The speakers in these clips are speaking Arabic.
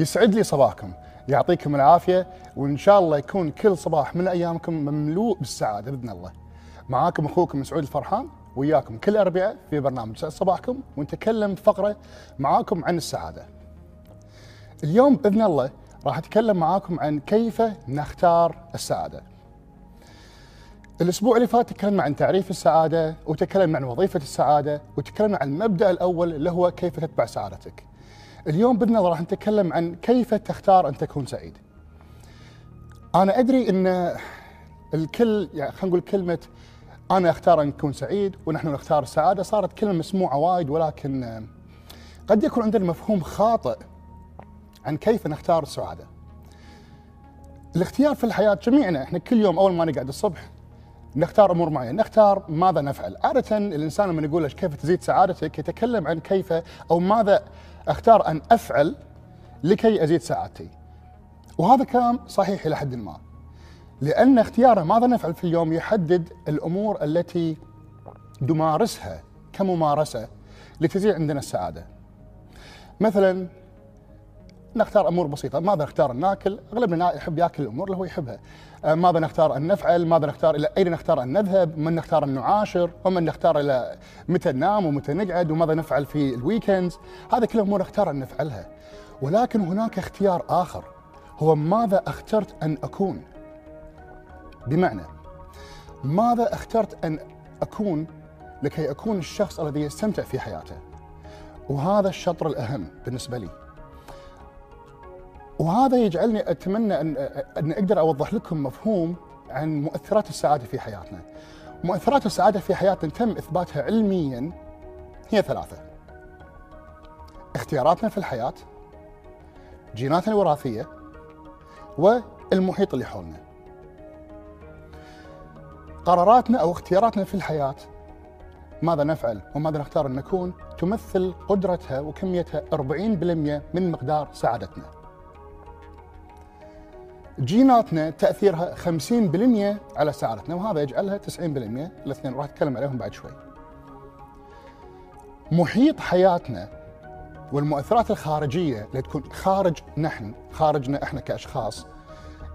يسعد لي صباحكم يعطيكم العافية وإن شاء الله يكون كل صباح من أيامكم مملوء بالسعادة بإذن الله. معاكم أخوكم مسعود الفرحان وياكم كل اربعاء في برنامج سعد صباحكم ونتكلم فقرة معاكم عن السعادة. اليوم بإذن الله راح أتكلم معاكم عن كيف نختار السعادة. الأسبوع اللي فات تكلمنا عن تعريف السعادة وتكلمنا عن وظيفة السعادة وتكلمنا عن المبدأ الأول اللي هو كيف تتبع سعادتك. اليوم الله راح نتكلم عن كيف تختار أن تكون سعيد. أنا أدري إن الكل يعني خلينا نقول كلمة أنا أختار أن أكون سعيد ونحن نختار السعادة صارت كلمة مسموعة وايد ولكن قد يكون عندنا مفهوم خاطئ عن كيف نختار السعادة. الاختيار في الحياة جميعنا إحنا كل يوم أول ما نقعد الصبح نختار أمور معينة، نختار ماذا نفعل، عادة الإنسان لما نقول له كيف تزيد سعادتك يتكلم عن كيف أو ماذا أختار أن أفعل لكي أزيد سعادتي. وهذا كلام صحيح إلى حد ما. لأن اختياره ماذا نفعل في اليوم يحدد الأمور التي نمارسها كممارسة لتزيد عندنا السعادة. مثلا نختار أمور بسيطة، ماذا نختار ناكل؟ اغلبنا يحب ياكل الأمور اللي هو يحبها. ماذا نختار أن نفعل؟ ماذا نختار إلى أين نختار أن نذهب؟ من نختار أن نعاشر؟ ومن نختار إلى متى ننام ومتى نقعد؟ وماذا نفعل في الويكندز؟ هذا كله أمور نختار أن نفعلها. ولكن هناك اختيار آخر هو ماذا اخترت أن أكون؟ بمعنى ماذا اخترت أن أكون لكي أكون الشخص الذي يستمتع في حياته؟ وهذا الشطر الأهم بالنسبة لي. وهذا يجعلني أتمنى ان أن أقدر أوضح لكم مفهوم عن مؤثرات السعادة في حياتنا. مؤثرات السعادة في حياتنا تم إثباتها علميا هي ثلاثة. اختياراتنا في الحياة، جيناتنا الوراثية، والمحيط اللي حولنا. قراراتنا أو اختياراتنا في الحياة ماذا نفعل وماذا نختار أن نكون تمثل قدرتها وكميتها 40% من مقدار سعادتنا. جيناتنا تأثيرها 50% على سعادتنا وهذا يجعلها 90% الاثنين راح أتكلم عليهم بعد شوي. محيط حياتنا والمؤثرات الخارجية اللي تكون خارج نحن خارجنا إحنا كأشخاص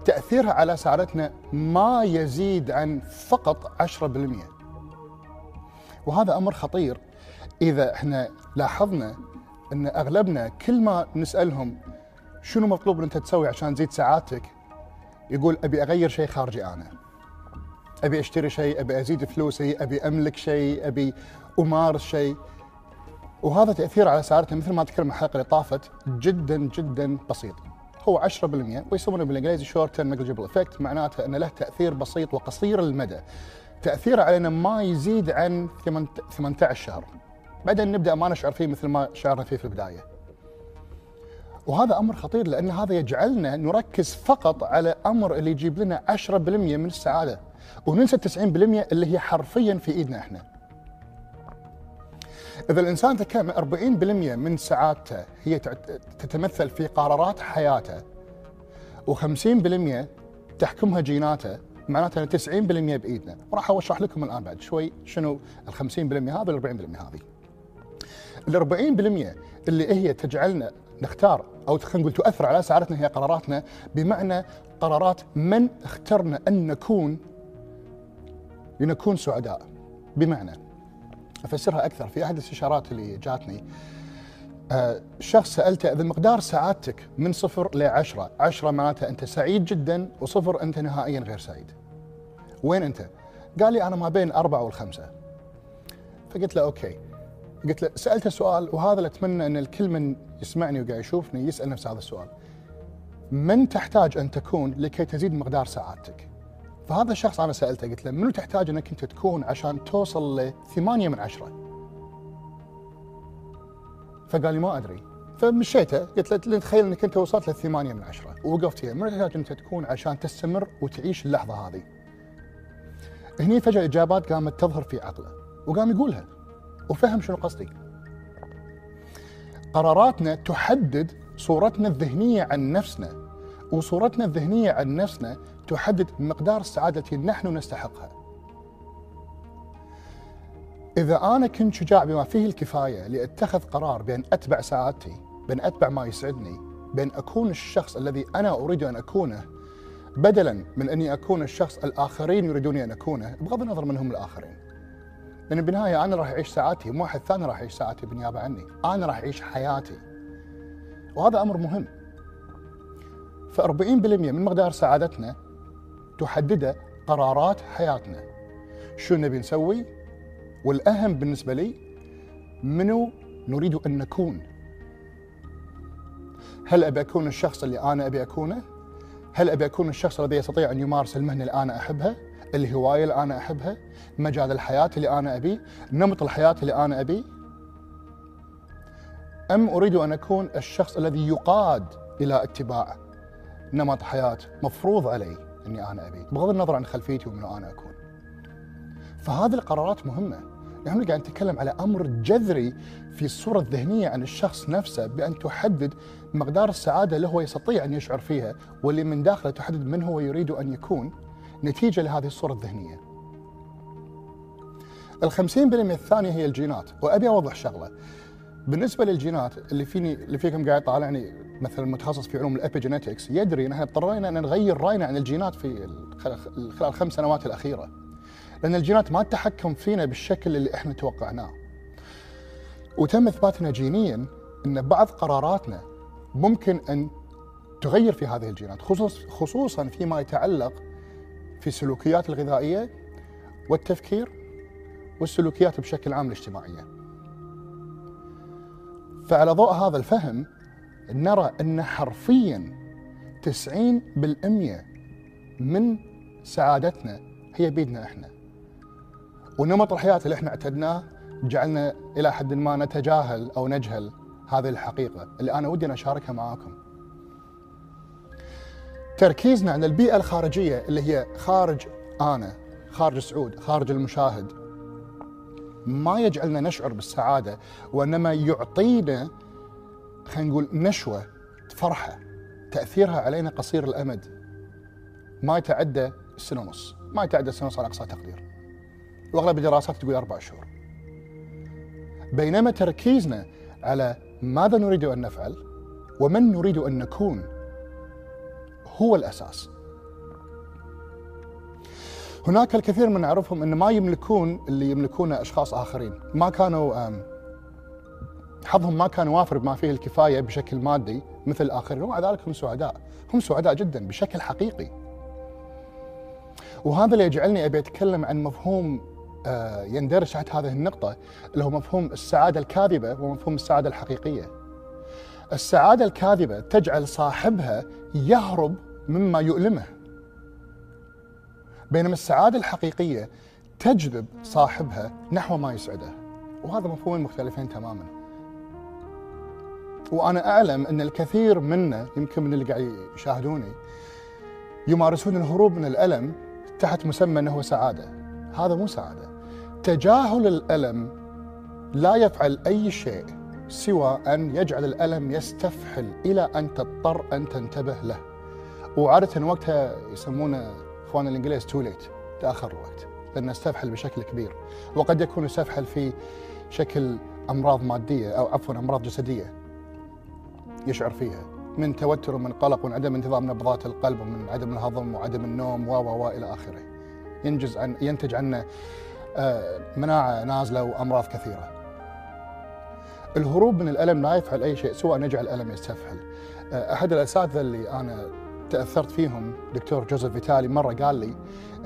تأثيرها على سعادتنا ما يزيد عن فقط 10% وهذا أمر خطير إذا إحنا لاحظنا إن أغلبنا كل ما نسألهم شنو مطلوب أنت تسوي عشان تزيد سعادتك يقول أبي أغير شيء خارجي أنا. أبي أشتري شيء أبي أزيد فلوسي أبي أملك شيء أبي أمارس شيء. وهذا تأثير على سعادتنا مثل ما تكلم الحلقة اللي طافت جدا جدا بسيط. هو 10% ويسمونه بالإنجليزي short term negligible effect معناته أنه له تأثير بسيط وقصير المدى. تأثيره علينا ما يزيد عن 18 شهر. بعدين نبدأ ما نشعر فيه مثل ما شعرنا فيه في البداية. وهذا أمر خطير لأن هذا يجعلنا نركز فقط على أمر اللي يجيب لنا 10% من السعادة وننسى 90% اللي هي حرفيا في إيدنا إحنا. إذا الإنسان تكلم 40% من سعادته هي تتمثل في قرارات حياته و50% تحكمها جيناته معناته أن 90% بإيدنا، وراح اشرح لكم الآن بعد شوي شنو ال 50% هذا وال 40% هذه. ال 40% اللي هي تجعلنا نختار أو خلينا نقول تؤثر على سعادتنا هي قراراتنا بمعنى قرارات من اخترنا أن نكون لنكون سعداء. بمعنى أفسرها أكثر في أحد الاستشارات اللي جاتني. آه شخص سألته اذا مقدار سعادتك من صفر ل 10 10 معناتها أنت سعيد جدا وصفر أنت نهائيا غير سعيد. وين أنت؟ قال لي أنا ما بين أربعة والخمسة. فقلت له أوكي. قلت له سألته سؤال وهذا اللي أتمنى إن الكل من يسمعني وقاعد يشوفني يسأل نفس هذا السؤال. من تحتاج أن تكون لكي تزيد مقدار سعادتك؟ فهذا الشخص أنا سألته قلت له منو تحتاج إنك أنت تكون عشان توصل ل 8 من 10 فقال لي ما أدري. فمشيته قلت له تخيل إنك أنت وصلت ل 8 من 10 ووقفت هنا. منو تحتاج أنت تكون عشان تستمر وتعيش اللحظة هذه؟ هني فجأة الاجابات قامت تظهر في عقله وقام يقولها. وفهم شنو قصدي قراراتنا تحدد صورتنا الذهنية عن نفسنا وصورتنا الذهنية عن نفسنا تحدد مقدار السعادة التي نحن نستحقها إذا أنا كنت شجاع بما فيه الكفاية لأتخذ قرار بأن أتبع سعادتي بأن أتبع ما يسعدني بين أكون الشخص الذي أنا أريد أن أكونه بدلا من أني أكون الشخص الآخرين يريدوني أن أكونه بغض النظر من هم الآخرين. لأن بالنهاية أنا راح أعيش ساعاتي مو واحد ثاني راح يعيش ساعاتي بالنيابه عني، أنا راح أعيش حياتي. وهذا أمر مهم. ف 40% من مقدار سعادتنا تحدده قرارات حياتنا. شو نبي نسوي؟ والأهم بالنسبة لي منو نريد أن نكون؟ هل أبي أكون الشخص اللي أنا أبي أكونه؟ هل أبي أكون الشخص الذي يستطيع أن يمارس المهنة اللي أنا أحبها؟ الهوايه اللي أنا أحبها؟ مجال الحياة اللي أنا ابيه؟ نمط الحياة اللي أنا ابيه؟ أم أريد أن أكون الشخص الذي يقاد إلى اتباع نمط حياة مفروض علي إني أنا ابيه، بغض النظر عن خلفيتي ومن أنا أكون. فهذه القرارات مهمة. نحن قاعد نتكلم على أمر جذري في الصورة الذهنية عن الشخص نفسه بأن تحدد مقدار السعادة اللي هو يستطيع أن يشعر فيها واللي من داخله تحدد من هو يريد أن يكون نتيجة لهذه الصورة الذهنية. ال 50% الثانية هي الجينات وأبي أوضح شغلة. بالنسبة للجينات اللي فيني اللي فيكم قاعد يطالعني مثلا متخصص في علوم الابيجينيتكس يدري ان إحنا اضطرينا ان نغير رأينا عن الجينات في خلال الخمس سنوات الأخيرة. لأن الجينات ما تتحكم فينا بالشكل اللي إحنا توقعناه. وتم إثباتنا جينيا إن بعض قراراتنا ممكن أن تغير في هذه الجينات خصوص خصوصا فيما يتعلق في السلوكيات الغذائية والتفكير والسلوكيات بشكل عام الاجتماعية. فعلى ضوء هذا الفهم نرى أن حرفيا 90% من سعادتنا هي بيدنا إحنا. ونمط الحياة اللي إحنا اعتدناه جعلنا إلى حد ما نتجاهل أو نجهل هذه الحقيقة اللي أنا ودي أن أشاركها معاكم. تركيزنا على البيئة الخارجية اللي هي خارج أنا، خارج سعود، خارج المشاهد ما يجعلنا نشعر بالسعادة وإنما يعطينا خلينا نقول نشوة فرحة تأثيرها علينا قصير الأمد ما يتعدى السنة ونص، ما يتعدى السنة ونص على أقصى تقدير. وأغلب الدراسات تقول أربع شهور. بينما تركيزنا على ماذا نريد أن نفعل ومن نريد أن نكون هو الأساس. هناك الكثير من نعرفهم إن ما يملكون اللي يملكونه أشخاص آخرين، ما كانوا حظهم ما كان وافر بما فيه الكفاية بشكل مادي مثل الاخرين ومع ذلك هم سعداء، هم سعداء جدا بشكل حقيقي. وهذا اللي يجعلني أبي أتكلم عن مفهوم يندرج تحت هذه النقطة اللي هو مفهوم السعادة الكاذبة ومفهوم السعادة الحقيقية. السعادة الكاذبة تجعل صاحبها يهرب مما يؤلمه. بينما السعادة الحقيقية تجذب صاحبها نحو ما يسعده. وهذا مفهومين مختلفين تماما. وأنا أعلم أن الكثير منا يمكن من اللي قاعد يشاهدوني يمارسون الهروب من الألم تحت مسمى أنه هو سعادة. هذا مو سعادة. تجاهل الألم لا يفعل أي شيء سوى أن يجعل الألم يستفحل إلى أن تضطر أن تنتبه له. وعادة وقتها يسمونه اخواننا الإنجليز تو ليت تاخر الوقت لأنه استفحل بشكل كبير وقد يكون يستفحل في شكل أمراض مادية أو عفوا أمراض جسدية يشعر فيها من توتر ومن قلق ومن عدم انتظام نبضات القلب ومن عدم الهضم وعدم النوم و و إلى آخره. ينجز عن ينتج عنه مناعة نازلة وأمراض كثيرة. الهروب من الألم لا يفعل أي شيء سوى أن يجعل الألم يستفحل. أحد الأساتذة اللي أنا تأثرت فيهم دكتور جوزيف فيتالي مرة قال لي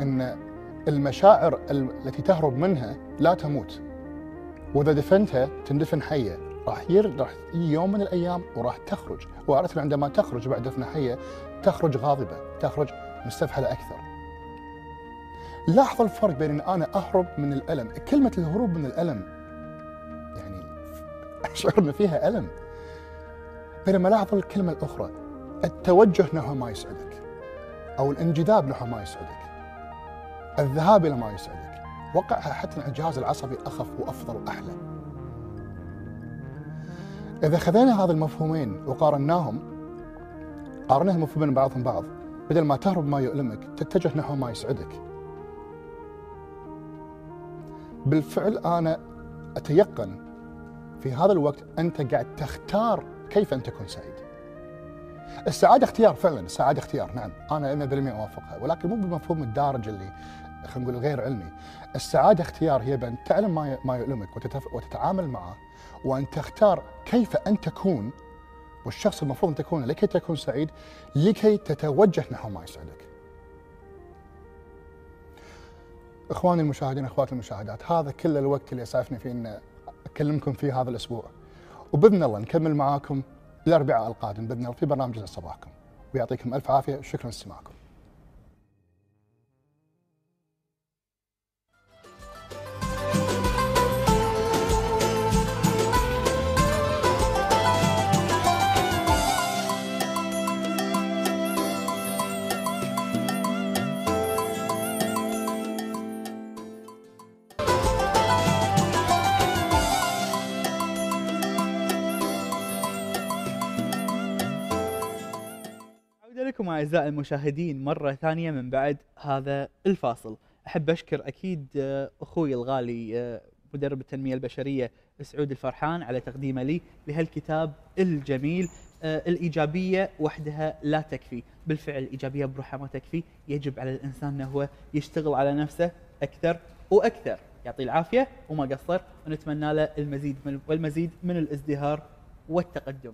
إن المشاعر التي تهرب منها لا تموت. وإذا دفنتها تندفن حية، راح ير... راح يوم من الأيام وراح تخرج، وعرفت عندما تخرج بعد دفنه حية تخرج غاضبة، تخرج مستفحلة أكثر. لاحظ الفرق بين إن أنا أهرب من الألم، كلمة الهروب من الألم يعني أشعر إن فيها ألم. بينما لاحظ الكلمة الأخرى التوجه نحو ما يسعدك أو الانجذاب نحو ما يسعدك. الذهاب إلى ما يسعدك. وقعها حتى الجهاز العصبي أخف وأفضل وأحلى. إذا خذينا هذا المفهومين وقارناهم قارناهم المفهومين بعضهم بعض بدل ما تهرب ما يؤلمك تتجه نحو ما يسعدك. بالفعل أنا أتيقن في هذا الوقت أنت قاعد تختار كيف أن تكون سعيد. السعادة اختيار فعلا السعادة اختيار نعم أنا 100% أوافقها ولكن مو بالمفهوم الدارج اللي خلينا نقول غير علمي السعادة اختيار هي بأن تعلم ما ما يؤلمك. وتتعامل معه وأن تختار كيف أن تكون والشخص المفروض أن تكون لكي تكون سعيد لكي تتوجه نحو ما يسعدك. إخواني المشاهدين اخواتي المشاهدات هذا كل الوقت اللي اسعفني فيه إن أكلمكم فيه هذا الأسبوع وبإذن الله نكمل معاكم الاربعاء القادم بإذن الله في برنامج صباحكم ويعطيكم ألف عافية وشكرا لاستماعكم. عودة لكم أعزائي المشاهدين مرة ثانية من بعد هذا الفاصل. أحب أشكر أكيد آه، أخوي الغالي آه، مدرب التنمية البشرية سعود الفرحان على تقديمه لي لهالكتاب الجميل. آه، الإيجابية وحدها لا تكفي. بالفعل الإيجابية بروحها ما تكفي. يجب على الإنسان أنه هو يشتغل على نفسه أكثر وأكثر. يعطيه العافية وما قصر ونتمنى له المزيد من والمزيد من الازدهار والتقدم.